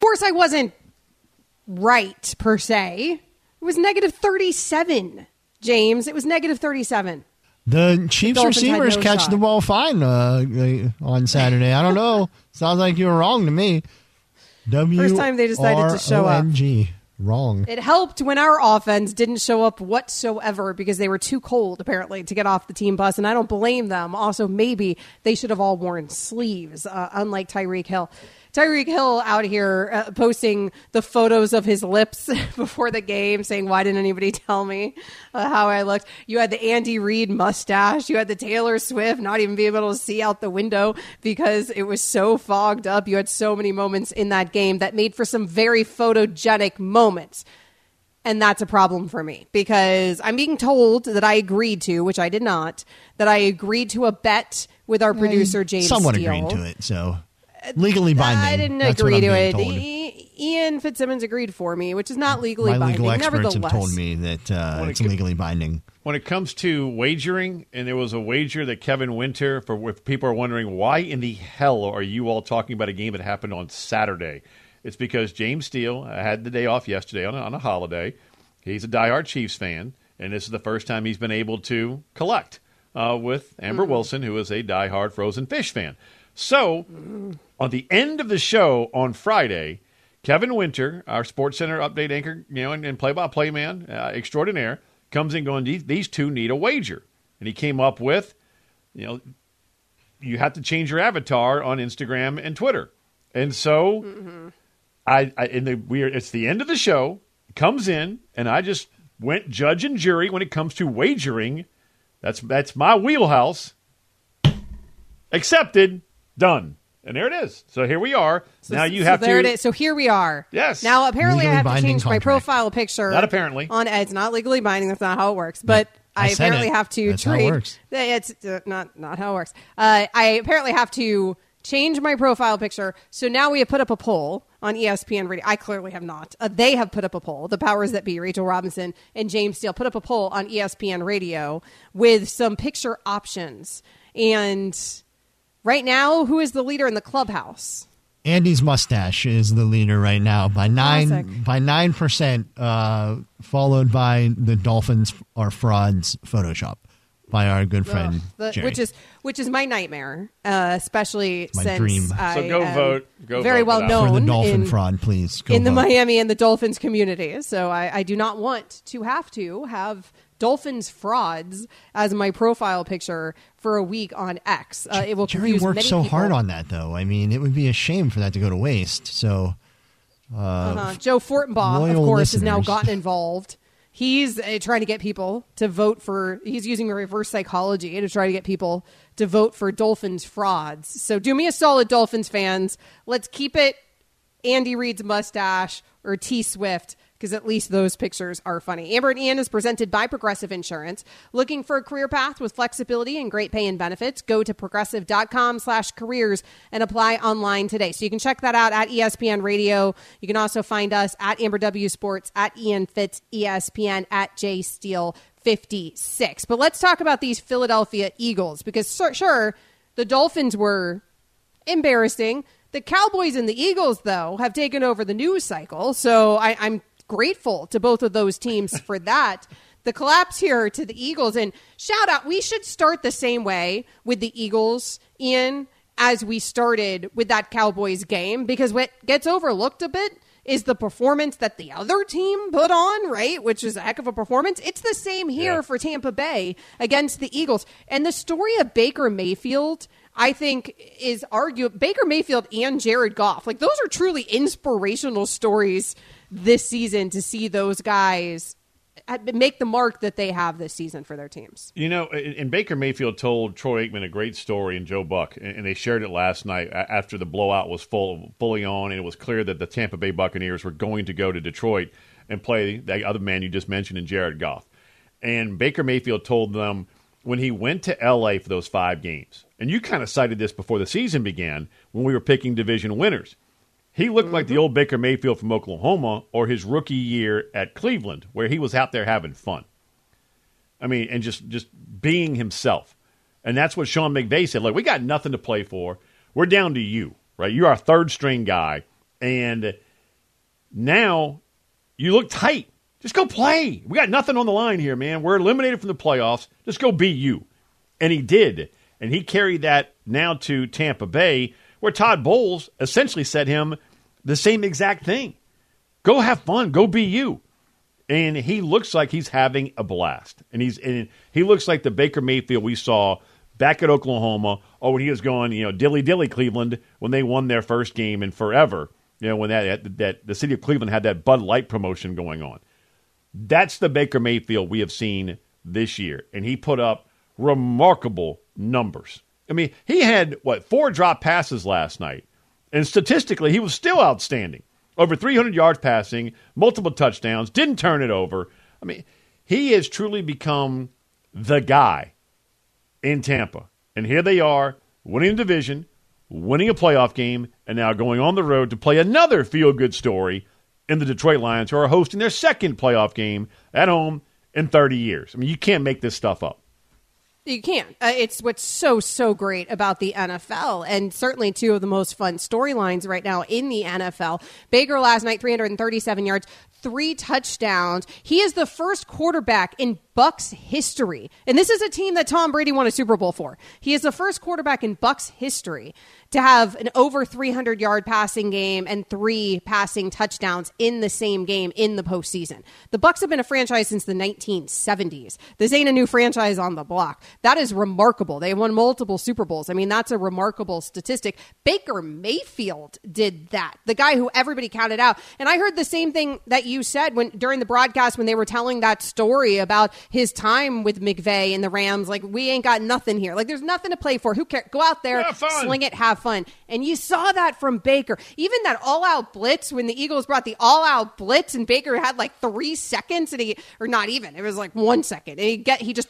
Of course, I wasn't right per se. It was negative 37, James. It was negative 37. The Chiefs had receivers no catch shot. the ball fine uh, on Saturday. I don't know. Sounds like you were wrong to me. W First time they decided to show up. R-O-N-G. Wrong. It helped when our offense didn't show up whatsoever because they were too cold, apparently, to get off the team bus. And I don't blame them. Also, maybe they should have all worn sleeves, uh, unlike Tyreek Hill. Tyreek Hill out here uh, posting the photos of his lips before the game, saying, Why didn't anybody tell me uh, how I looked? You had the Andy Reid mustache. You had the Taylor Swift not even being able to see out the window because it was so fogged up. You had so many moments in that game that made for some very photogenic moments. And that's a problem for me because I'm being told that I agreed to, which I did not, that I agreed to a bet with our producer, James Someone Steele. agreed to it, so legally binding. I didn't That's agree to it. being. I- Ian Fitzsimmons agreed for me, which is not legally My binding. legal experts have told me that uh, When it it's legally binding. when it comes to wagering, and there was a wager that Kevin Winter, for if people are wondering why in the hell are you all talking about a game that happened on Saturday, it's because James Steele had the day off yesterday on a, on a holiday. He's a diehard Chiefs fan, and this is the first time he's been able to collect uh, with Amber Wilson, who is a diehard frozen fish fan. So, on the end of the show on Friday, Kevin Winter, our Sports Center update anchor, you know, and, and play-by-play man uh, extraordinaire, comes in going, these, these two need a wager, and he came up with, you know, you have to change your avatar on Instagram and Twitter, and so I, I in the we are, it's the end of the show, comes in, and I just went judge and jury when it comes to wagering. That's that's my wheelhouse. Accepted, done, and there it is. So here we are. now you so have there to. it is. So here we are. Yes. Now apparently Legally I have to binding change my profile picture. Not apparently. On it's not legally binding. That's not how it works. But I I, apparently it. have to That's how it trade. works. It's uh, not not how it works. Uh, I apparently have to change my profile picture. So now we have put up a poll on ESPN Radio. I clearly have not. Uh, they have put up a poll. The powers that be, Rachel Robinson and James Steele, put up a poll on ESPN Radio with some picture options. And right now, who is the leader in the clubhouse? Andy's mustache is the leader right now by nine Classic. by nine percent, uh, followed by the Dolphins are frauds Photoshop by our good friend Ugh, the- which is which is my nightmare, uh, especially My since dream. I So go am vote. Go very vote well known for the Dolphin in, fraud, please go in the. Miami and the Dolphins community. So I, I do not want to have to have Dolphins frauds as my profile picture for a week on X. Uh, it will Jerry worked so people. hard on that, though. I mean, it would be a shame for that to go to waste. So Uh-huh. Joe Fortenbaugh, of course, has now gotten involved. He's uh, trying to get people to vote for. He's using reverse psychology to try to get people to vote for Dolphins frauds. So do me a solid, Dolphins fans. Let's keep it Andy Reid's mustache or T Swift because at least those pictures are funny. Amber and Ian is presented by Progressive Insurance. Looking for a career path with flexibility and great pay and benefits? Go to progressive.com slash careers and apply online today. So you can check that out at ESPN Radio. You can also find us at Amber W Sports, at Ian Fitz ESPN, at J Steele 56. But let's talk about these Philadelphia Eagles because sure, the Dolphins were embarrassing. The Cowboys and the Eagles, though, have taken over the news cycle. So I, I'm grateful to both of those teams for that. The collapse here to the Eagles and shout out. We should start the same way with the Eagles, Ian, as we started with that Cowboys game because what gets overlooked a bit is the performance that the other team put on, right? Which is a heck of a performance. It's the same here Yeah. for Tampa Bay against the Eagles. And the story of Baker Mayfield, I think, is arguable. Baker Mayfield and Jared Goff, like those are truly inspirational stories this season to see those guys uh, make the mark that they have this season for their teams. You know, and Baker Mayfield told Troy Aikman a great story and Joe Buck, and they shared it last night after the blowout was full fully on, and it was clear that the Tampa Bay Buccaneers were going to go to Detroit and play the other man you just mentioned in Jared Goff. And Baker Mayfield told them when he went to LA for those five games, and you kind of cited this before the season began when we were picking division winners. He looked mm-hmm. like the old Baker Mayfield from Oklahoma or his rookie year at Cleveland, where he was out there having fun. I mean, and just just being himself. And that's what Sean McVay said. Look, we got nothing to play for. We're down to you, right? You're our third string guy. And now you look tight. Just go play. We got nothing on the line here, man. We're eliminated from the playoffs. Just go be you. And he did. And he carried that now to Tampa Bay, where Todd Bowles essentially said him the same exact thing. Go have fun. Go be you. And he looks like he's having a blast. And he's and he looks like the Baker Mayfield we saw back at Oklahoma, or when he was going, you know, dilly dilly Cleveland when they won their first game in forever. You know, when that that the city of Cleveland had that Bud Light promotion going on. That's the Baker Mayfield we have seen this year. And he put up remarkable numbers. I mean, he had, what, four drop passes last night. And statistically, he was still outstanding. Over 300 yards passing, multiple touchdowns, didn't turn it over. I mean, he has truly become the guy in Tampa. And here they are, winning the division, winning a playoff game, and now going on the road to play another feel good story in the Detroit Lions, who are hosting their second playoff game at home in 30 years. I mean, you can't make this stuff up. You can't. Uh, it's what's so, so great about the NFL, and certainly two of the most fun storylines right now in the NFL. Baker last night, 337 yards, three touchdowns. He is the first quarterback in Bucks history. And this is a team that Tom Brady won a Super Bowl for. He is the first quarterback in Bucks history to have an over 300 yard passing game and three passing touchdowns in the same game in the postseason. The Bucks have been a franchise since the 1970s. This ain't a new franchise on the block. That is remarkable. They won multiple Super Bowls. I mean, that's a remarkable statistic. Baker Mayfield did that. The guy who everybody counted out. And I heard the same thing that you said when during the broadcast when they were telling that story about his time with McVay and the Rams. Like, we ain't got nothing here. Like, there's nothing to play for. Who cares? Go out there, sling it, have fun. And you saw that from Baker. Even that all out blitz when the Eagles brought the all out blitz and Baker had like three seconds and he, or not even, it was like one second. And he get, he just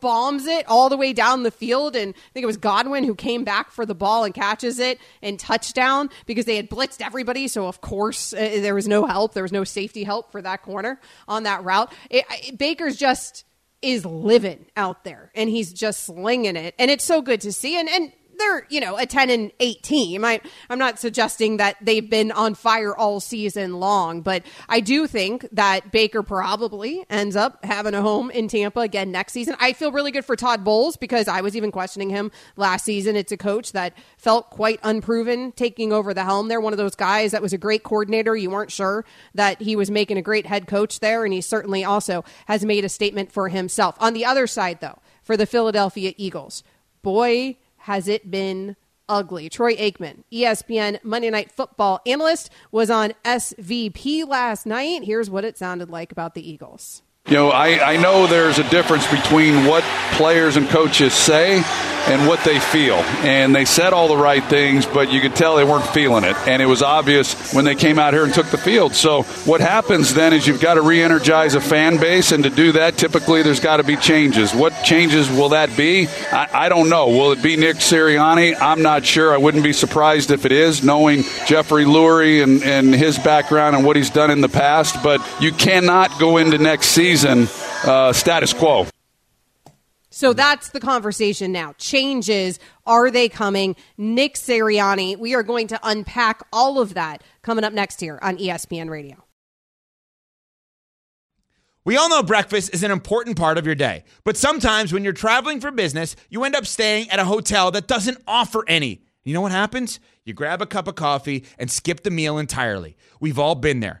bombs it all the way down the field. And I think it was Godwin who came back for the ball and catches it and touchdown because they had blitzed everybody. So, of course, uh, there was no help. There was no safety help for that corner on that route. It, it, Baker's just is living out there and he's just slinging it. And it's so good to see. And, and they're, you know, a 10 and 8 team. I, I'm not suggesting that they've been on fire all season long, but I do think that Baker probably ends up having a home in Tampa again next season. I feel really good for Todd Bowles because I was even questioning him last season. It's a coach that felt quite unproven taking over the helm. They're one of those guys that was a great coordinator. You weren't sure that he was making a great head coach there, and he certainly also has made a statement for himself. On the other side, though, for the Philadelphia Eagles, boy, has it been ugly. Troy Aikman, ESPN Monday Night Football analyst, was on SVP last night. Here's what it sounded like about the Eagles. You know, I, I know there's a difference between what players and coaches say and what they feel. And they said all the right things, but you could tell they weren't feeling it. And it was obvious when they came out here and took the field. So what happens then is you've got to re energize a fan base. And to do that, typically there's got to be changes. What changes will that be? I, I don't know. Will it be Nick Sirianni? I'm not sure. I wouldn't be surprised if it is, knowing Jeffrey Lurie and, and his background and what he's done in the past. But you cannot go into next season season uh, status quo. So that's the conversation now. Changes, are they coming? Nick Sirianni, we are going to unpack all of that coming up next here on ESPN Radio. We all know breakfast is an important part of your day, but sometimes when you're traveling for business, you end up staying at a hotel that doesn't offer any. You know what happens? You grab a cup of coffee and skip the meal entirely. We've all been there.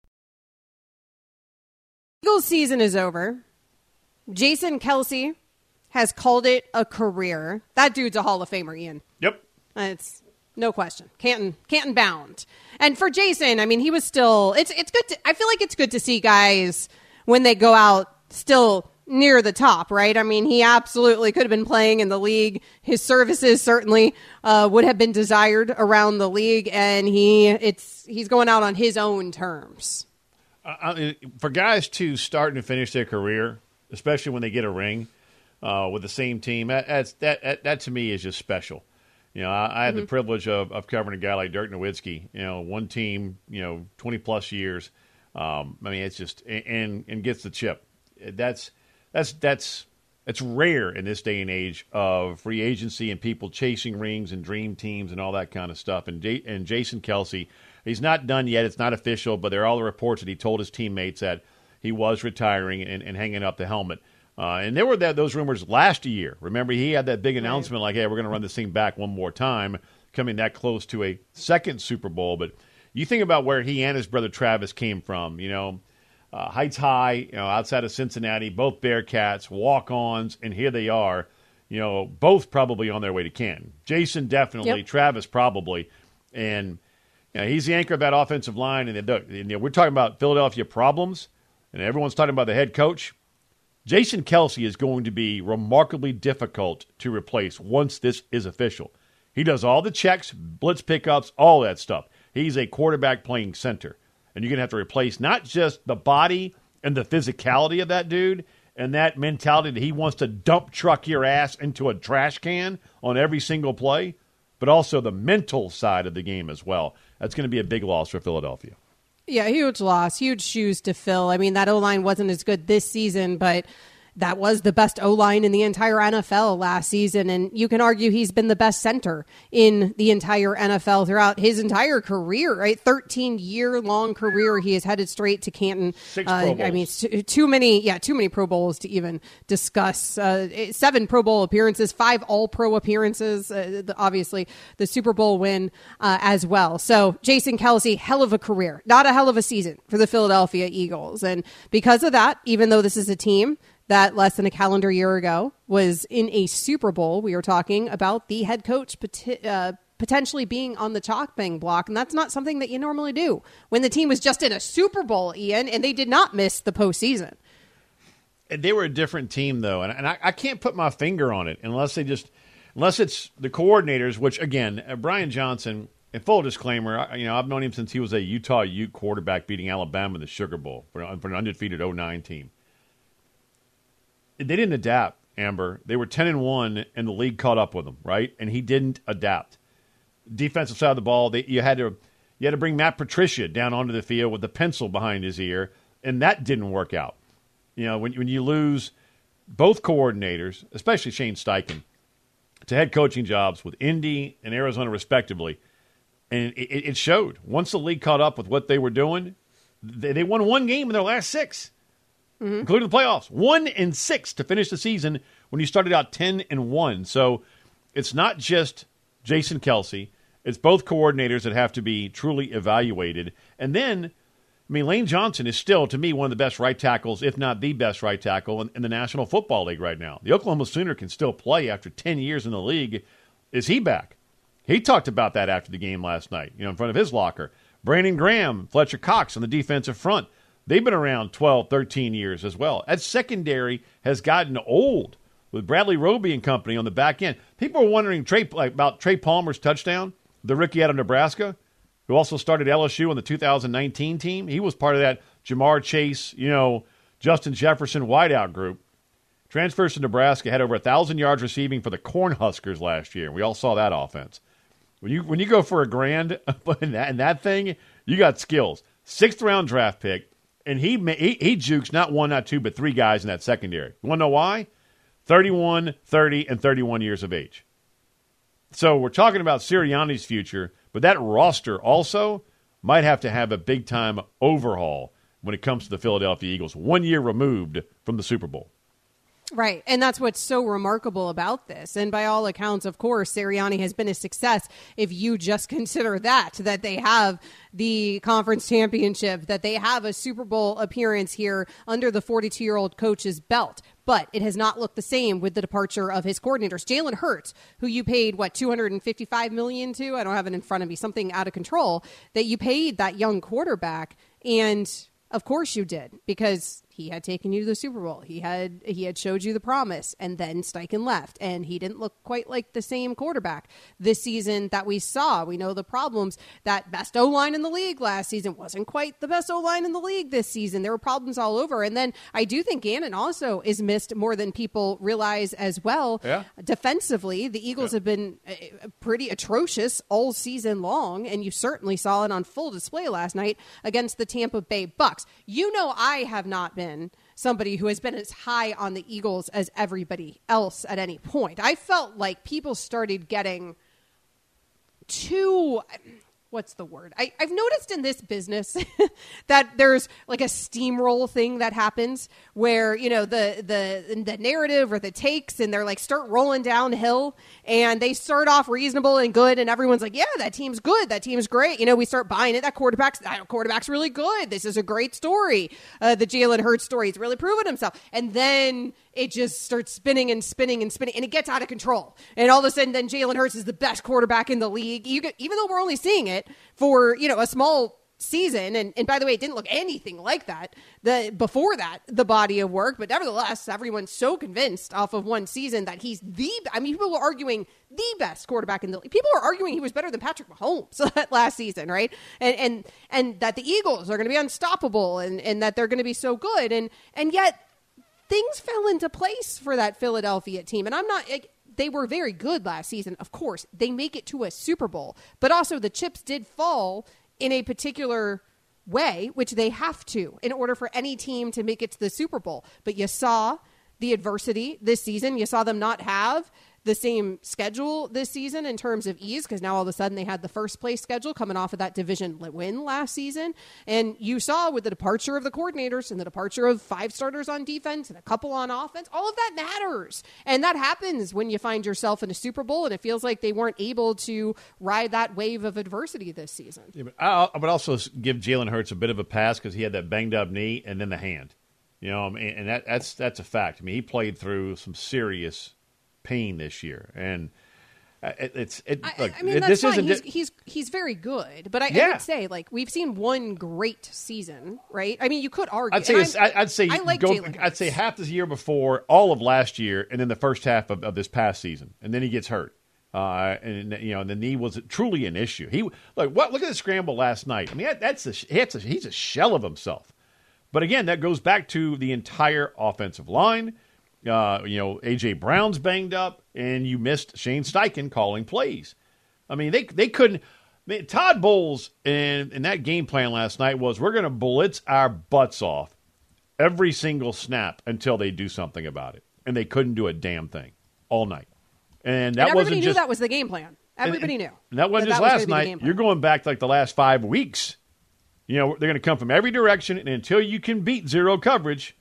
Eagles season is over. Jason Kelce has called it a career. That dude's a Hall of Famer, Ian. Yep. It's no question. Canton Canton bound. And for Jason, I mean, he was still it's it's good to I feel like it's good to see guys when they go out still near the top, right? I mean, he absolutely could have been playing in the league. His services certainly uh, would have been desired around the league, and he it's he's going out on his own terms. Uh, for guys to start and finish their career, especially when they get a ring uh, with the same team, that, that's, that, that that to me is just special. You know, I, I had mm-hmm. the privilege of, of covering a guy like Dirk Nowitzki. You know, one team, you know, twenty plus years. Um, I mean, it's just and and gets the chip. That's that's that's that's rare in this day and age of free agency and people chasing rings and dream teams and all that kind of stuff. And J- and Jason Kelce He's not done yet. It's not official, but there are all the reports that he told his teammates that he was retiring and, and hanging up the helmet. Uh, and there were that, those rumors last year. Remember, he had that big announcement like, hey, we're going to run this thing back one more time, coming that close to a second Super Bowl. But you think about where he and his brother Travis came from, you know, uh, Heights High, you know, outside of Cincinnati, both Bearcats, walk ons, and here they are, you know, both probably on their way to Canton. Jason definitely, yep. Travis probably. And – you know, he's the anchor of that offensive line, and, you know, we're talking about Philadelphia problems, and everyone's talking about the head coach. Jason Kelce is going to be remarkably difficult to replace once this is official. He does all the checks, blitz pickups, all that stuff. He's a quarterback playing center. And you're going to have to replace not just the body and the physicality of that dude and that mentality that he wants to dump truck your ass into a trash can on every single play, but also the mental side of the game as well that's going to be a big loss for Philadelphia. Yeah, huge loss, huge shoes to fill. I mean, that O line wasn't as good this season, but that was the best O line in the entire NFL last season. And you can argue he's been the best center in the entire NFL throughout his entire career, right? 13 year long career. He is headed straight to Canton. Six uh. I mean, too, too, many, yeah, too many Pro Bowls to even discuss. Uh, seven Pro Bowl appearances, five All Pro appearances, uh, the, obviously the Super Bowl win uh, as well. So Jason Kelce, hell of a career, not a hell of a season for the Philadelphia Eagles. And because of that, even though this is a team that less than a calendar year ago was in a Super Bowl. We were talking about the head coach uh, potentially being on the chopping block, and that's not something that you normally do when the team was just in a Super Bowl, Ian, and they did not miss the postseason. They were a different team, though, and, and I, I, can't put my finger on it unless they just unless it's the coordinators. Which again, uh, Brian Johnson. And full disclaimer, I, you know I've known him since he was a Utah Ute quarterback, beating Alabama in the Sugar Bowl for, for an undefeated 09 team they didn't adapt. Amber, they were ten and one, and the league caught up with them, right? And he didn't adapt. Defensive side of the ball, they, you had to you had to bring Matt Patricia down onto the field with a pencil behind his ear, and that didn't work out. You know, when when you lose both coordinators, especially Shane Steichen, to head coaching jobs with Indy and Arizona respectively, and it, it showed. Once the league caught up with what they were doing, they, they won one game in their last six mm-hmm. including the playoffs. One and six to finish the season when you started out ten and one. So it's not just Jason Kelce. it's both coordinators that have to be truly evaluated. And then, I mean, Lane Johnson is still, to me, one of the best right tackles, if not the best right tackle in, in the National Football League right now. The Oklahoma Sooner can still play after ten years in the league. Is he back? He talked about that after the game last night, you know, in front of his locker. Brandon Graham, Fletcher Cox on the defensive front. They've been around 12, 13 years as well. That secondary has gotten old with Bradley Roby and company on the back end. People are wondering Trey, like, about Trey Palmer's touchdown, the rookie out of Nebraska, who also started LSU on the 2019 team. He was part of that Ja'Marr Chase, you know, Justin Jefferson wideout group. Transfers to Nebraska had over a thousand yards receiving for the Cornhuskers last year. We all saw that offense. When you when you go for a grand in that, in that thing, you got skills. Sixth round draft pick, and he, he he jukes not one, not two, but three guys in that secondary. You want to know why? 31, 30, and 31 years of age. So we're talking about Sirianni's future, but that roster also might have to have a big time overhaul when it comes to the Philadelphia Eagles, one year removed from the Super Bowl. Right. And that's what's so remarkable about this. And by all accounts, of course, Sirianni has been a success if you just consider that, that they have the conference championship, that they have a Super Bowl appearance here under the 42 year old coach's belt. But it has not looked the same with the departure of his coordinators. Jalen Hurts, who you paid what 255 million to, I don't have it in front of me, something out of control, that you paid that young quarterback and of course you did because he had taken you to the Super Bowl. He had he had showed you the promise, and then Steichen left, and he didn't look quite like the same quarterback this season that we saw. We know the problems. That best O line in the league last season wasn't quite the best O line in the league this season. There were problems all over, and then I do think Gannon also is missed more than people realize as well. Yeah. Defensively, the Eagles yeah. have been uh, pretty atrocious all season long, and you certainly saw it on full display last night against the Tampa Bay Bucks. You know, I have not been somebody who has been as high on the Eagles as everybody else at any point. I felt like people started getting too what's the word? I, have noticed in this business that there's like a steamroll thing that happens where you know the the the narrative or the takes and they're like start rolling downhill and they start off reasonable and good and everyone's like yeah that team's good. That team's great. You know we start buying it. That quarterback's that quarterback's really good. This is a great story. Uh, the Jalen Hurts story he's really proven himself. And then it just starts spinning and spinning and spinning, and it gets out of control. And all of a sudden, then Jalen Hurts is the best quarterback in the league. Get, even though we're only seeing it for you know a small season, and, and by the way, it didn't look anything like that the before that the body of work. But nevertheless, everyone's so convinced off of one season that he's the. I mean, people were arguing the best quarterback in the league. People were arguing he was better than Patrick Mahomes last season, right? And and and that the Eagles are going to be unstoppable, and and that they're going to be so good, and and yet things fell into place for that Philadelphia team. And I'm not. They were very good last season. Of course, they make it to a Super Bowl, but also the chips did fall in a particular way, which they have to in order for any team to make it to the Super Bowl. But you saw the adversity this season. You saw them not have the same schedule this season in terms of ease because now all of a sudden they had the first place schedule coming off of that division win last season. And you saw with the departure of the coordinators and the departure of five starters on defense and a couple on offense, all of that matters. And that happens when you find yourself in a Super Bowl and it feels like they weren't able to ride that wave of adversity this season. Yeah, but I, would also give Jalen Hurts a bit of a pass because he had that banged up knee and then the hand. You know, and that, that's that's a fact. I mean, he played through some serious pain this year, and uh, it, it's it. Look, I, I mean, that's this fine. Isn't he's, he's he's very good, but I, yeah. I, would say like we've seen one great season, right? I mean, you could argue. I'd say I'd say I like go, I'd say half this year before, all of last year, and then the first half of, of this past season, and then he gets hurt. Uh, and you know, and the knee was truly an issue. He look what look at the scramble last night. I mean, that, that's a, a, he's a shell of himself. But again, that goes back to the entire offensive line. Uh, you know, AJ Brown's banged up, and you missed Shane Steichen calling plays. I mean, they they couldn't. I mean, Todd Bowles and in that game plan last night was we're going to blitz our butts off every single snap until they do something about it, and they couldn't do a damn thing all night. And that and wasn't knew just that was the game plan. Everybody and, knew. And that wasn't that just was last night. You're going back like the last five weeks. You know, they're going to come from every direction, and until you can beat zero coverage,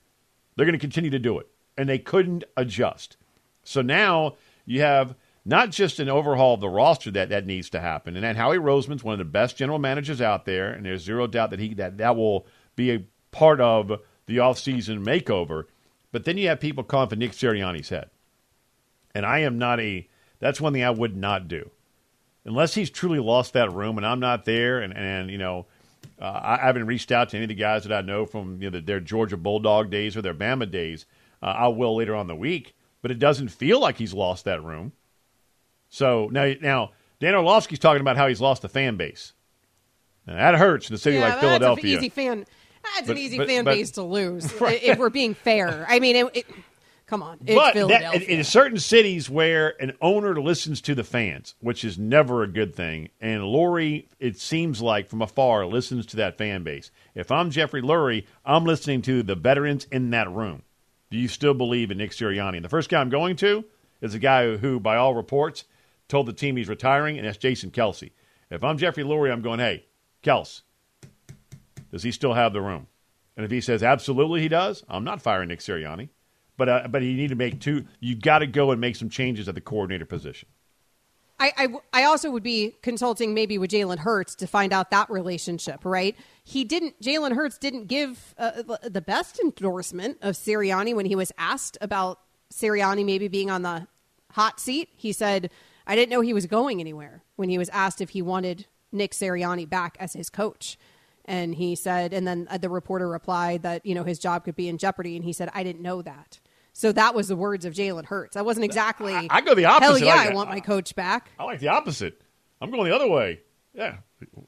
they're going to continue to do it and they couldn't adjust. So now you have not just an overhaul of the roster that, that needs to happen, and then Howie Roseman's one of the best general managers out there, and there's zero doubt that he that, that will be a part of the offseason makeover. But then you have people calling for Nick Sirianni's head. And I am not a that's one thing I would not do. Unless he's truly lost that room and I'm not there and, and you know, uh, I haven't reached out to any of the guys that I know from you know, their Georgia Bulldog days or their Bama days uh, I will later on the week, but it doesn't feel like he's lost that room. So now, now Dan Orlovsky's talking about how he's lost the fan base. Now, that hurts in a city yeah, like that's Philadelphia. An easy fan. That's but, an easy but, fan but, base to lose right. if we're being fair. I mean, it, it, Come on, it's but Philadelphia. that, in, in certain cities where an owner listens to the fans, which is never a good thing, and Lurie, it seems like from afar, listens to that fan base. If I'm Jeffrey Lurie, I'm listening to the veterans in that room. Do you still believe in Nick Sirianni? And the first guy I'm going to is a guy who, by all reports, told the team he's retiring, and that's Jason Kelce. If I'm Jeffrey Lurie, I'm going, hey, Kels, does he still have the room? And if he says absolutely he does, I'm not firing Nick Sirianni. But uh, but you need to make two. You've got to go and make some changes at the coordinator position. I, I, I also would be consulting maybe with Jalen Hurts to find out that relationship, right? He didn't, Jalen Hurts didn't give uh, the best endorsement of Sirianni when he was asked about Sirianni maybe being on the hot seat. He said, I didn't know he was going anywhere when he was asked if he wanted Nick Sirianni back as his coach. And he said, and then uh, the reporter replied that, you know, his job could be in jeopardy. And he said, I didn't know that. So that was the words of Jalen Hurts. I wasn't exactly. I, I go the opposite. Hell yeah, I, I, want my coach back. I like the opposite. I'm going the other way. Yeah,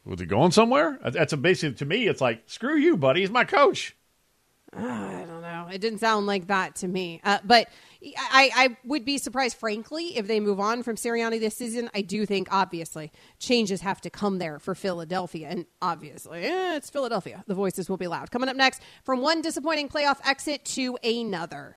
was he going somewhere? That's a basically to me. It's like screw you, buddy. He's my coach. Uh, I don't know. It didn't sound like that to me. Uh, but I, I would be surprised, frankly, if they move on from Sirianni this season. I do think, obviously, changes have to come there for Philadelphia. And obviously, eh, it's Philadelphia. The voices will be loud. Coming up next, from one disappointing playoff exit to another.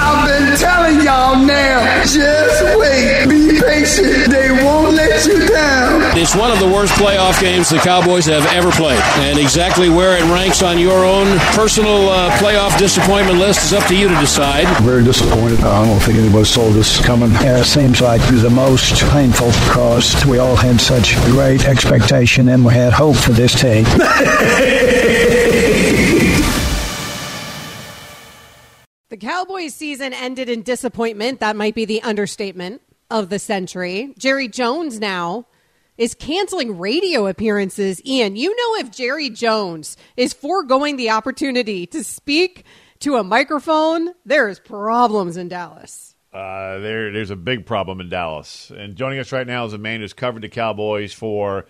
I've been telling y'all now, just wait, be patient, they won't let you down. It's one of the worst playoff games the Cowboys have ever played. And exactly where it ranks on your own personal uh, playoff disappointment list is up to you to decide. Very disappointed. I don't think anybody saw this coming. And it seems like the most painful because we all had such great expectation and we had hope for this team. Cowboys season ended in disappointment. That might be the understatement of the century. Jerry Jones now is canceling radio appearances. Ian, you know if Jerry Jones is foregoing the opportunity to speak to a microphone, there is problems in Dallas. Uh, there, there's a big problem in Dallas. And joining us right now is a man who's covered the Cowboys for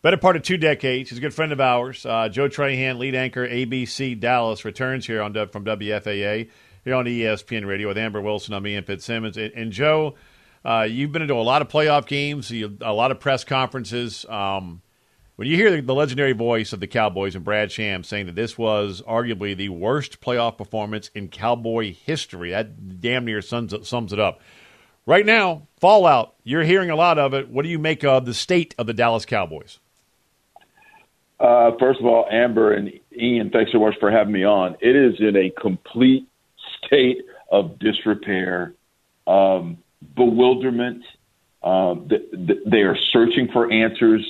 better part of two decades. He's a good friend of ours. Uh, Joe Trahan, lead anchor, ABC Dallas, returns here on from WFAA here on ESPN Radio with Amber Wilson. I'm Ian Fitzsimmons. And, and Joe, uh, you've been into a lot of playoff games, a lot of press conferences. Um, when you hear the, the, legendary voice of the Cowboys and Brad Sham saying that this was arguably the worst playoff performance in Cowboy history, that damn near sums, sums it up. Right now, fallout, you're hearing a lot of it. What do you make of the state of the Dallas Cowboys? Uh, first of all, Amber and Ian, thanks so much for having me on. It is in a complete state of disrepair, um, bewilderment. Uh, they are searching for answers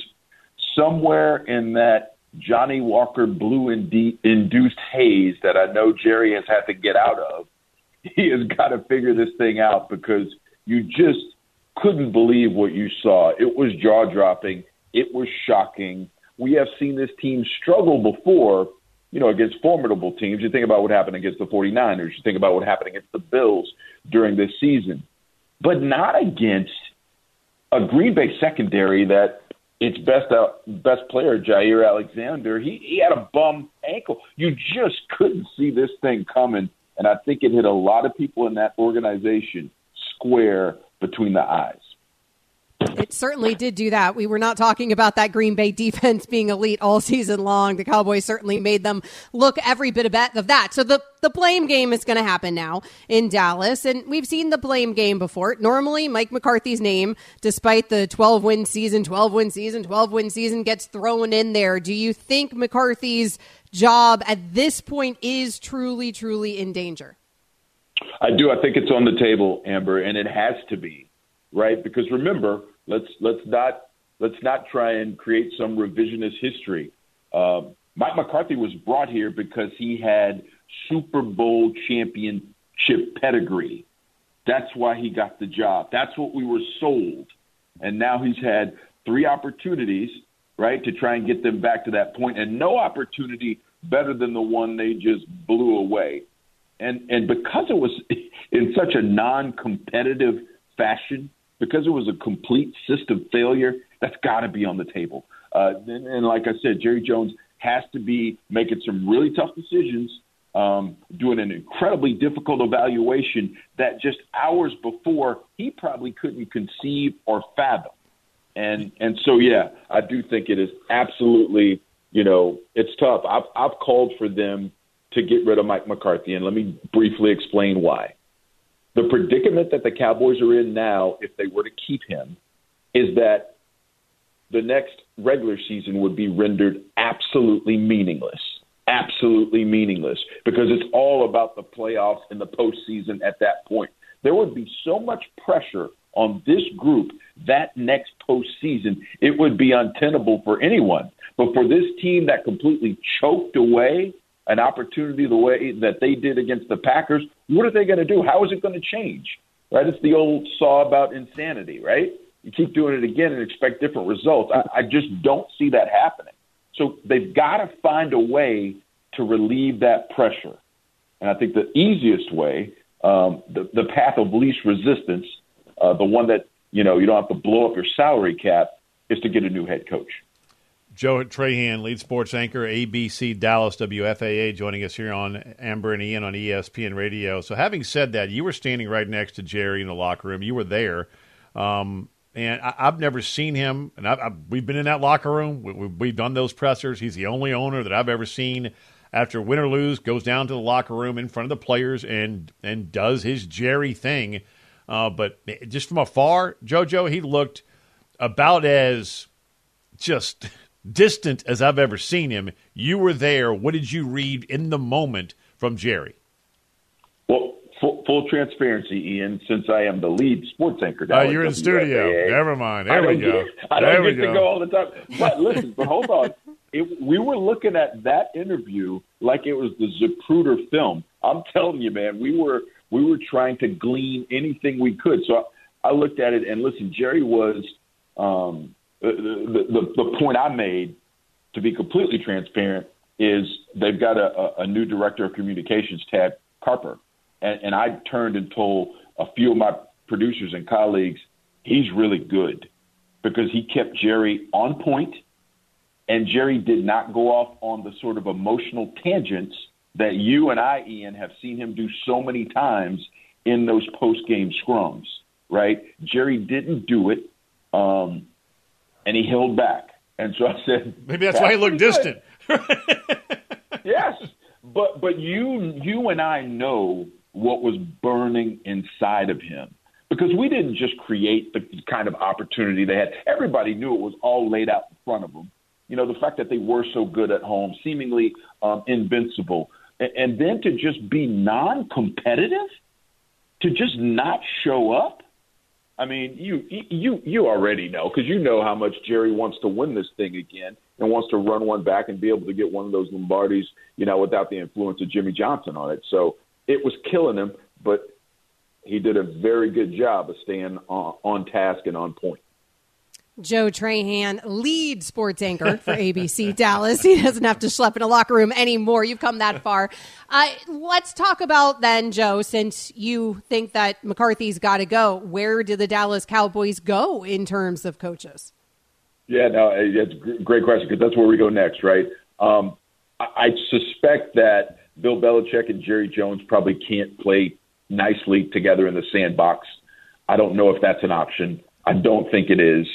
somewhere in that Johnnie Walker blue induced haze that I know Jerry has had to get out of. He has got to figure this thing out because you just couldn't believe what you saw. It was jaw dropping. It was shocking. We have seen this team struggle before, you know, against formidable teams. You think about what happened against the 49ers. You think about what happened against the Bills during this season, but not against a Green Bay secondary that its best uh, best player, Jaire Alexander, he, he had a bum ankle. You just couldn't see this thing coming, and I think it hit a lot of people in that organization square between the eyes. It certainly did do that. We were not talking about that Green Bay defense being elite all season long. The Cowboys certainly made them look every bit of that. So the, the blame game is going to happen now in Dallas. And we've seen the blame game before. Normally, Mike McCarthy's name, despite the 12 win season, 12 win season, 12 win season, gets thrown in there. Do you think McCarthy's job at this point is truly, truly in danger? I do. I think it's on the table, Amber, and it has to be, right? Because remember, let's let's not let's not try and create some revisionist history. Uh, Mike McCarthy was brought here because he had Super Bowl championship pedigree. That's why he got the job. That's what we were sold. And now he's had three opportunities, right, to try and get them back to that point, and no opportunity better than the one they just blew away. And and because it was in such a non-competitive fashion, because it was a complete system failure, that's got to be on the table. Uh, and, and like I said, Jerry Jones has to be making some really tough decisions, um, doing an incredibly difficult evaluation that just hours before he probably couldn't conceive or fathom. And and so yeah, I do think it is absolutely you know it's tough. I've I've called for them to get rid of Mike McCarthy, and let me briefly explain why. The predicament that the Cowboys are in now, if they were to keep him, is that the next regular season would be rendered absolutely meaningless. Absolutely meaningless because it's all about the playoffs and the postseason at that point. There would be so much pressure on this group that next postseason, it would be untenable for anyone. But for this team that completely choked away an opportunity the way that they did against the Packers, what are they going to do? How is it going to change? Right? It's the old saw about insanity, right? You keep doing it again and expect different results. I, I just don't see that happening. So they've got to find a way to relieve that pressure. And I think the easiest way, um, the, the path of least resistance, uh, the one that you know you don't have to blow up your salary cap, is to get a new head coach. Joe Trahan, lead sports anchor, ABC Dallas WFAA, joining us here on Amber and Ian on ESPN Radio. So, having said that, you were standing right next to Jerry in the locker room. You were there. Um, and I, have never seen him, and I, I, we've been in that locker room. We, have done those pressers. He's the only owner that I've ever seen after win or lose goes down to the locker room in front of the players and and does his Jerry thing. Uh, but just from afar, JoJo, he looked about as just distant as I've ever seen him. You were there. What did you read in the moment from Jerry? Well, full, full transparency, Ian. Since I am the lead sports anchor, oh, you're in the studio. Never mind. There we go. Get, I don't there get to go all the time. But listen, but hold on. It, we were looking at that interview like it was the Zapruder film. I'm telling you, man, we were we were trying to glean anything we could. So I, I looked at it and listen. Jerry was um, the, the, the point I made, to be completely transparent, is they've got a, a new director of communications, Tad Carper. And, and I turned and told a few of my producers and colleagues, he's really good because he kept Jerry on point, and Jerry did not go off on the sort of emotional tangents that you and I, Ian, have seen him do so many times in those post game scrums, right? Jerry didn't do it. Um, and he held back. And so I said, maybe that's, that's why he looked distant. yes, but but you you and I know what was burning inside of him because we didn't just create the kind of opportunity they had. Everybody knew it was all laid out in front of them. You know, the fact that they were so good at home, seemingly um, invincible, and, and then to just be non-competitive, to just not show up I mean, you you you already know because you know how much Jerry wants to win this thing again and wants to run one back and be able to get one of those Lombardis, you know, without the influence of Jimmy Johnson on it. So it was killing him, but he did a very good job of staying on, on task and on point. Joe Trahan, lead sports anchor for ABC Dallas. He doesn't have to schlep in a locker room anymore. You've come that far. Uh, let's talk about then, Joe, since you think that McCarthy's got to go, where do the Dallas Cowboys go in terms of coaches? Yeah, no, it's a great question because that's where we go next, right? Um, I suspect that Bill Belichick and Jerry Jones probably can't play nicely together in the sandbox. I don't know if that's an option. I don't think it is.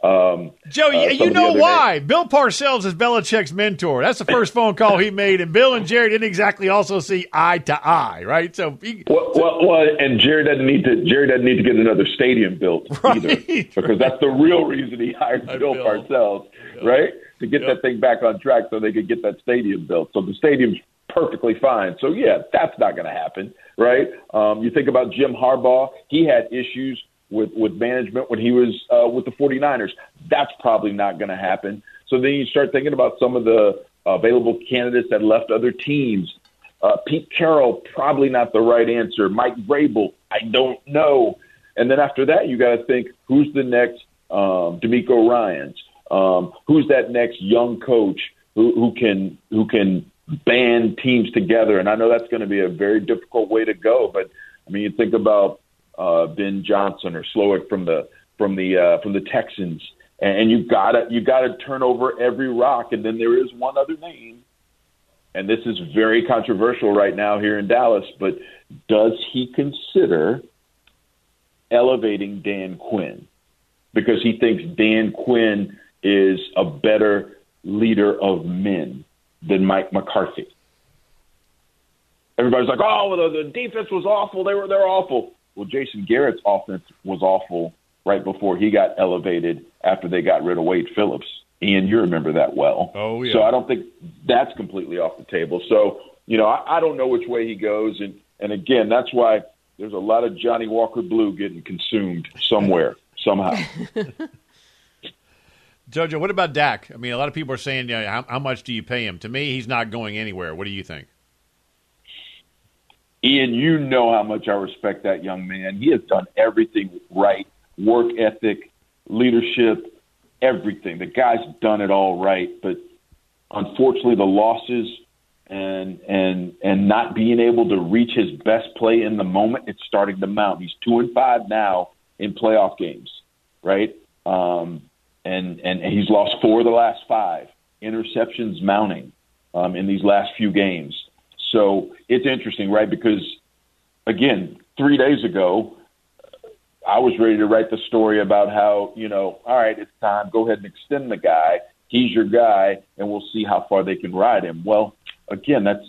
Um, Joe, uh, you, some you of the know why? Bill Parcells is Belichick's mentor. That's the first phone call he made, and Bill and Jerry didn't exactly also see eye to eye, right? So, he, Well, well, well, and Jerry doesn't need to. Jerry doesn't need to get another stadium built either, because that's the real reason he hired Bill, Parcells, right? To get that thing back on track, so they could get that stadium built. So the stadium's perfectly fine. So yeah, that's not going to happen, right? Um, you think about Jim Harbaugh; he had issues with with management when he was uh, with the 49ers. That's probably not going to happen. So then you start thinking about some of the available candidates that left other teams. Uh, Pete Carroll, probably not the right answer. Mike Vrabel, I don't know. And then after that, you got to think who's the next um, DeMeco Ryans? Um, who's that next young coach who, who can who can band teams together? And I know that's going to be a very difficult way to go. But I mean, you think about uh, Ben Johnson or Slowik from the from the uh, from the Texans, and you gotta you gotta turn over every rock. And then there is one other name, and this is very controversial right now here in Dallas. But does he consider elevating Dan Quinn because he thinks Dan Quinn is a better leader of men than Mike McCarthy? Everybody's like, "Oh, the, the defense was awful. They were they're awful." Well, Jason Garrett's offense was awful right before he got elevated after they got rid of Wade Phillips. Ian, you remember that well. Oh, yeah. So I don't think that's completely off the table. So you know, I, I don't know which way he goes, and and again, that's why there's a lot of Johnnie Walker Blue getting consumed somewhere somehow. Jojo, what about Dak? I mean, a lot of people are saying, you know, how, how much do you pay him? To me, he's not going anywhere. What do you think? Ian, you know how much I respect that young man. He has done everything right work ethic, leadership, everything. The guy's done it all right. But unfortunately, the losses and and and not being able to reach his best play in the moment, it's starting to mount. He's two and five now in playoff games, right? Um, and and he's lost four of the last five. Interceptions mounting um, in these last few games. So it's interesting, right? Because again, three days ago, I was ready to write the story about how, you know, all right, it's time, go ahead and extend the guy. He's your guy, and we'll see how far they can ride him. Well, again, that's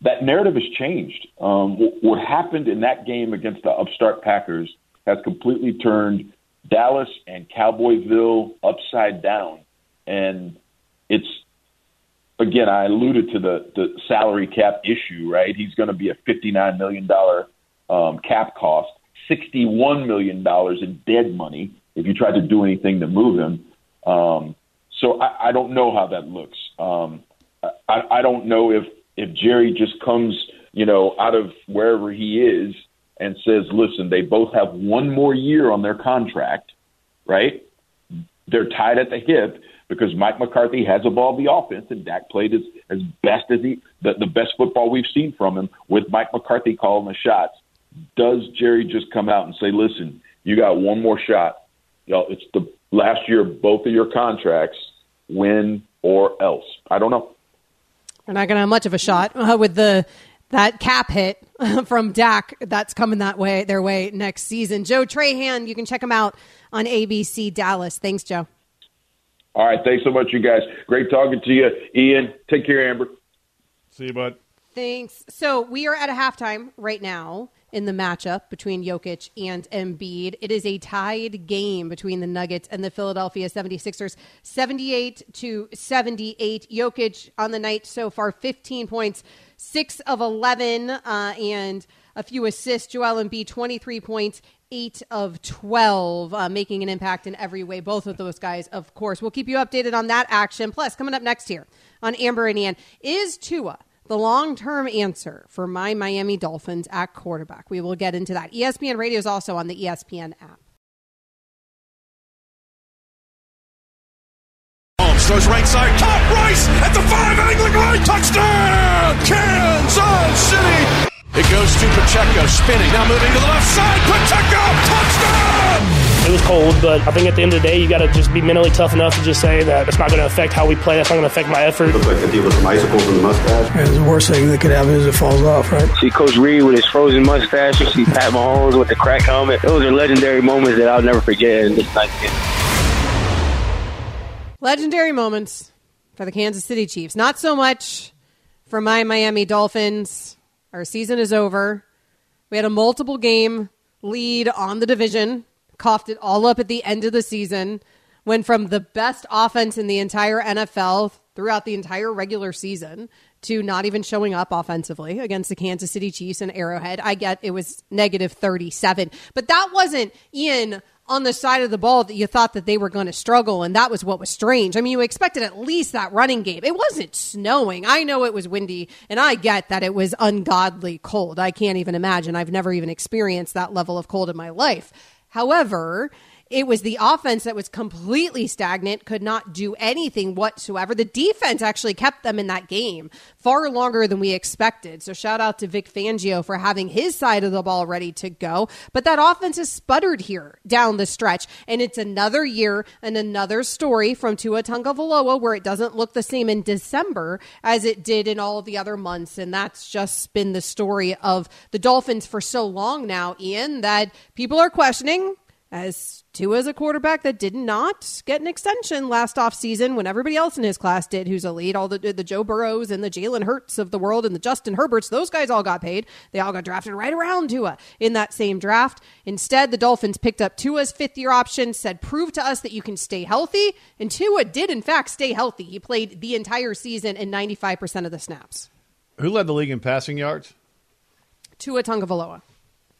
that narrative has changed. Um, what happened in that game against the upstart Packers has completely turned Dallas and Cowboyville upside down, and it's again, I alluded to the, the salary cap issue, right? He's going to be a $59 million um, cap cost, $61 million in dead money if you try to do anything to move him. Um, so I, I don't know how that looks. Um, I, I don't know if, if Jerry just comes, you know, out of wherever he is and says, listen, they both have one more year on their contract, right? They're tied at the hip because Mike McCarthy has evolved the offense, and Dak played as, as best as he the, the best football we've seen from him with Mike McCarthy calling the shots. Does Jerry just come out and say, "Listen, you got one more shot. You know, it's the last year of both of your contracts. Win or else." I don't know. They're not going to have much of a shot uh, with the that cap hit from Dak that's coming that way their way next season. Joe Trahan, you can check him out on ABC Dallas. Thanks, Joe. All right. Thanks so much, you guys. Great talking to you. Ian, take care, Amber. See you, bud. Thanks. So we are at a halftime right now in the matchup between Jokic and Embiid. It is a tied game between the Nuggets and the Philadelphia 76ers, 78 to 78. Jokic on the night so far, 15 points, 6 of 11, uh, and a few assists. Joel Embiid, 23 points, eight of 12, uh, making an impact in every way. Both of those guys, of course. We'll keep you updated on that action. Plus, coming up next here on Amber and Ian, is Tua the long term answer for my Miami Dolphins at quarterback? We will get into that. ESPN Radio is also on the ESPN app. Throws right side, top Rice at the five, angling right, touchdown, Kansas City. It goes to Pacheco spinning, now moving to the left side. Pacheco, touchdown! It was cold, but I think at the end of the day, you got to just be mentally tough enough to just say that it's not going to affect how we play. That's not going to affect my effort. Looks like the deal with some icicles in the mustache. Yeah, the worst thing that could happen is it falls off, right? See Coach Reid with his frozen mustache. You see Pat Mahomes with the crack helmet. Those are legendary moments that I'll never forget in this night's game. Legendary moments for the Kansas City Chiefs. Not so much for my Miami Dolphins. Our season is over. We had a multiple game lead on the division, coughed it all up at the end of the season, went from the best offense in the entire NFL throughout the entire regular season to not even showing up offensively against the Kansas City Chiefs and Arrowhead. I get it was negative 37, but that wasn't Ian on the side of the ball that you thought that they were going to struggle and that was what was strange. I mean, you expected at least that running game. It wasn't snowing. I know it was windy and I get that it was ungodly cold. I can't even imagine. I've never even experienced that level of cold in my life. However, it was the offense that was completely stagnant, could not do anything whatsoever. The defense actually kept them in that game far longer than we expected. So shout out to Vic Fangio for having his side of the ball ready to go. But that offense has sputtered here down the stretch. And it's another year and another story from Tua Tagovailoa where it doesn't look the same in December as it did in all the other months. And that's just been the story of the Dolphins for so long now, Ian, that people are questioning as Tua is a quarterback that did not get an extension last offseason when everybody else in his class did who's elite. All the, the Joe Burrows and the Jalen Hurts of the world and the Justin Herberts, those guys all got paid. They all got drafted right around Tua in that same draft. Instead, the Dolphins picked up Tua's fifth year option, said, prove to us that you can stay healthy. And Tua did, in fact, stay healthy. He played the entire season in 95% of the snaps. Who led the league in passing yards? Tua Tagovailoa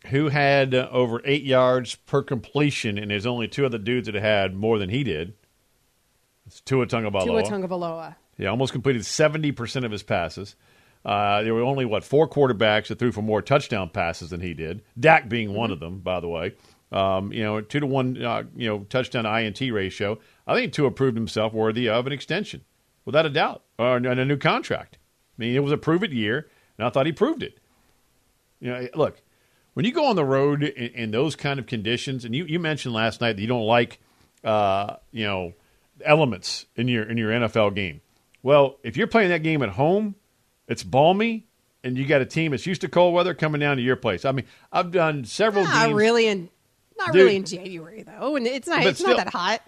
who had uh, over eight yards per completion, and there's only two other dudes that had more than he did. It's Tua Tagovailoa. Tua Tagovailoa. Yeah, almost completed 70% of his passes. Uh, there were only, what, four quarterbacks that threw for more touchdown passes than he did. Dak being mm-hmm. one of them, by the way. Um, you know, two to one, uh, you know, touchdown INT ratio. I think Tua proved himself worthy of an extension, without a doubt, or and a new contract. I mean, it was a prove it year, and I thought he proved it. You know, look, when you go on the road in, in, those kind of conditions, and you, you mentioned last night that you don't like, uh, you know, elements in your in your NFL game. Well, if you're playing that game at home, it's balmy, and you got a team that's used to cold weather coming down to your place. I mean, I've done several. Not games. really in, not Dude, really in January though, and it's not. It's still, not that hot.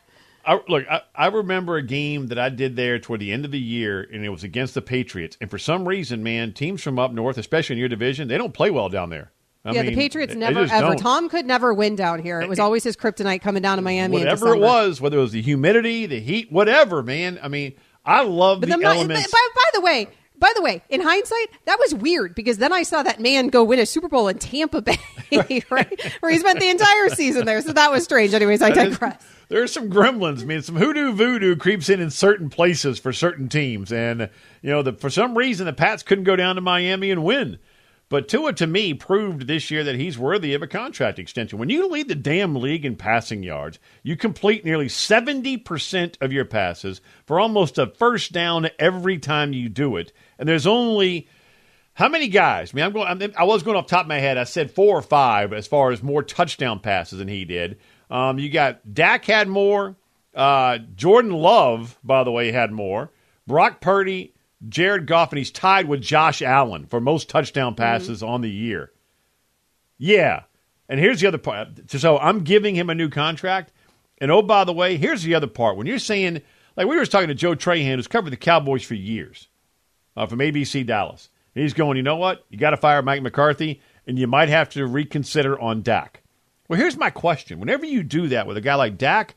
I, look, I, I, remember a game that I did there toward the end of the year, and it was against the Patriots. And for some reason, man, teams from up north, especially in your division, they don't play well down there. I yeah, mean, the Patriots never ever. Don't. Tom could never win down here. It was always his kryptonite coming down to Miami. Whatever it was, whether it was the humidity, the heat, whatever, man. I mean, I love but the, the elements. By, by the way, by the way, in hindsight, that was weird because then I saw that man go win a Super Bowl in Tampa Bay, right? Where he spent the entire season there. So that was strange. Anyways, I digress. There's some gremlins. I mean, some hoodoo voodoo creeps in in certain places for certain teams, and you know, the, for some reason, the Pats couldn't go down to Miami and win. But Tua, to me, proved this year that he's worthy of a contract extension. When you lead the damn league in passing yards, you complete nearly 70% of your passes for almost a first down every time you do it. And there's only how many guys? I mean, I'm going. I was going off top of my head. I said four or five as far as more touchdown passes than he did. Um, you got Dak had more. Uh, Jordan Love, by the way, had more. Brock Purdy Jared Goff, and he's tied with Josh Allen for most touchdown mm-hmm. passes mm-hmm. on the year. Yeah. And here's the other part. So I'm giving him a new contract. And oh, by the way, here's the other part. When you're saying, like we were talking to Joe Trahan, who's covered the Cowboys for years uh, from ABC Dallas. And he's going, you know what? You got to fire Mike McCarthy, and you might have to reconsider on Dak. Well, here's my question. Whenever you do that with a guy like Dak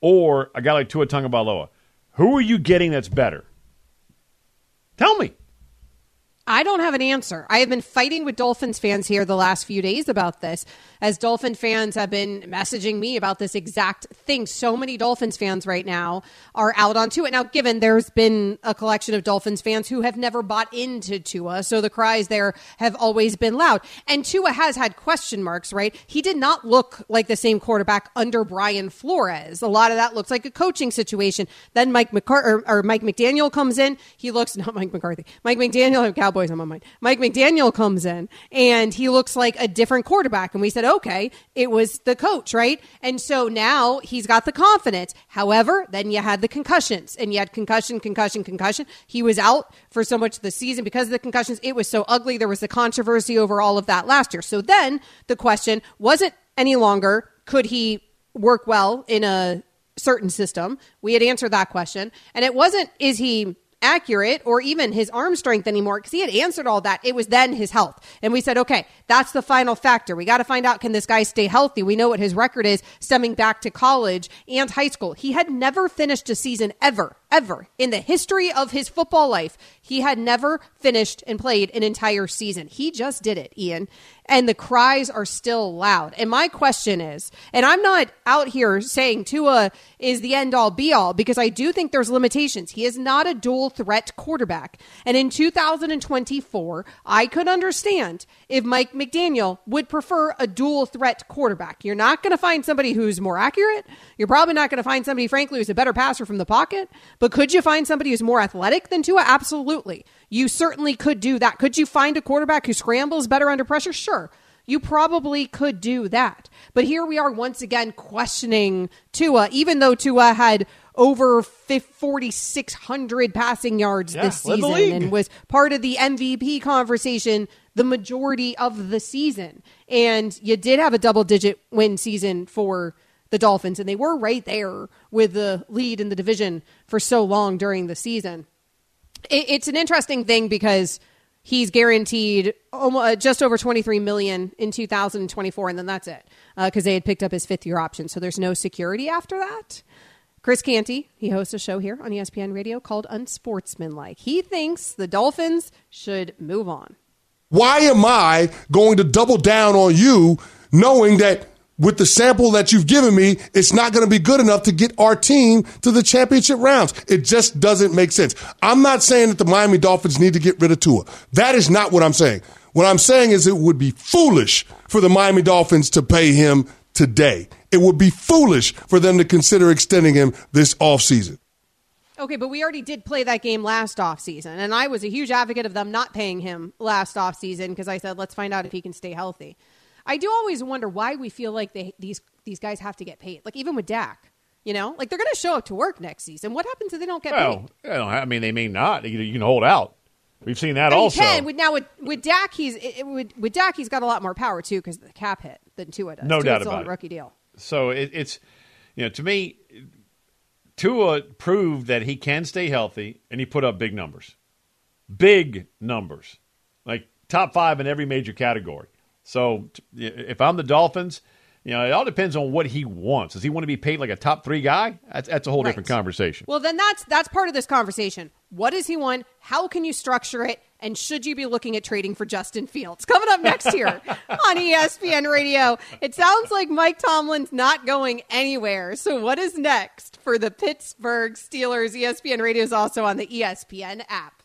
or a guy like Tua Tagovailoa, who are you getting that's better? Tell me. I don't have an answer. I have been fighting with Dolphins fans here the last few days about this, as Dolphin fans have been messaging me about this exact thing. So many Dolphins fans right now are out on Tua. Now, given there's been a collection of Dolphins fans who have never bought into Tua, so the cries there have always been loud. And Tua has had question marks, right? He did not look like the same quarterback under Brian Flores. A lot of that looks like a coaching situation. Then Mike McCar- or, or Mike McDaniel comes in. He looks not Mike McCarthy. Mike McDaniel of Cowboys On my mind. Mike McDaniel comes in and he looks like a different quarterback. And we said, okay, it was the coach, right? And so now he's got the confidence. However, then you had the concussions and you had concussion, concussion, concussion. He was out for so much of the season because of the concussions. It was so ugly. There was the controversy over all of that last year. So then the question wasn't any longer could he work well in a certain system? We had answered that question. And it wasn't is he accurate or even his arm strength anymore because he had answered all that. It was then his health. And we said, okay, that's the final factor. We got to find out can this guy stay healthy? We know what his record is stemming back to college and high school. He had never finished a season ever, ever in the history of his football life. He had never finished and played an entire season. He just did it, Ian. And the cries are still loud. And my question is, and I'm not out here saying Tua is the end all be all because I do think there's limitations. He is not a dual threat quarterback. And in 2024, I could understand if Mike McDaniel would prefer a dual threat quarterback. You're not going to find somebody who's more accurate. You're probably not going to find somebody, frankly, who's a better passer from the pocket. But could you find somebody who's more athletic than Tua? Absolutely. You certainly could do that. Could you find a quarterback who scrambles better under pressure? Sure. You probably could do that. But here we are once again questioning Tua, even though Tua had over 4,600 passing yards Yeah, this season and was part of the MVP conversation the majority of the season. And you did have a double digit win season for the Dolphins, and they were right there with the lead in the division for so long during the season. It, it's an interesting thing because he's guaranteed almost, uh, just over 23 million in 2024 and then that's it uh, because they had picked up his fifth year option. So there's no security after that. Chris canty he hosts a show here on espn radio called unsportsmanlike. He thinks the dolphins should move on. Why am I going to double down on you knowing that with the sample that you've given me, it's not going to be good enough to get our team to the championship rounds? It just doesn't make sense. I'm not saying that the Miami Dolphins need to get rid of Tua. That is not what I'm saying. What I'm saying is it would be foolish for the Miami Dolphins to pay him today. It would be foolish for them to consider extending him this offseason. Okay, but we already did play that game last offseason, and I was a huge advocate of them not paying him last offseason because I said, let's find out if he can stay healthy. I do always wonder why we feel like they, these these guys have to get paid. Like even with Dak, you know, like they're going to show up to work next season. What happens if they don't get paid? Well, you I mean, they may not. You, you can hold out. We've seen that And also. He can. With, now with with Dak, he's it, it- with, with Dak, he's got a lot more power too because the cap hit than Tua does. No Tua's doubt about it. rookie deal. So it, it's, you know, to me, Tua proved that he can stay healthy, and he put up big numbers, big numbers, like top five in every major category. So if I'm the Dolphins, you know, it all depends on what he wants. Does he want to be paid like a top three guy? That's, that's a whole different conversation. Well, then that's that's part of this conversation. What does he want? How can you structure it? And should you be looking at trading for Justin Fields? Coming up next here on ESPN Radio. It sounds like Mike Tomlin's not going anywhere. So what is next for the Pittsburgh Steelers? ESPN Radio is also on the ESPN app.